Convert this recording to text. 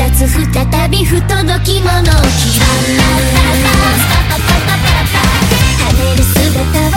二つ再び不届き者を嫌う跳ねる姿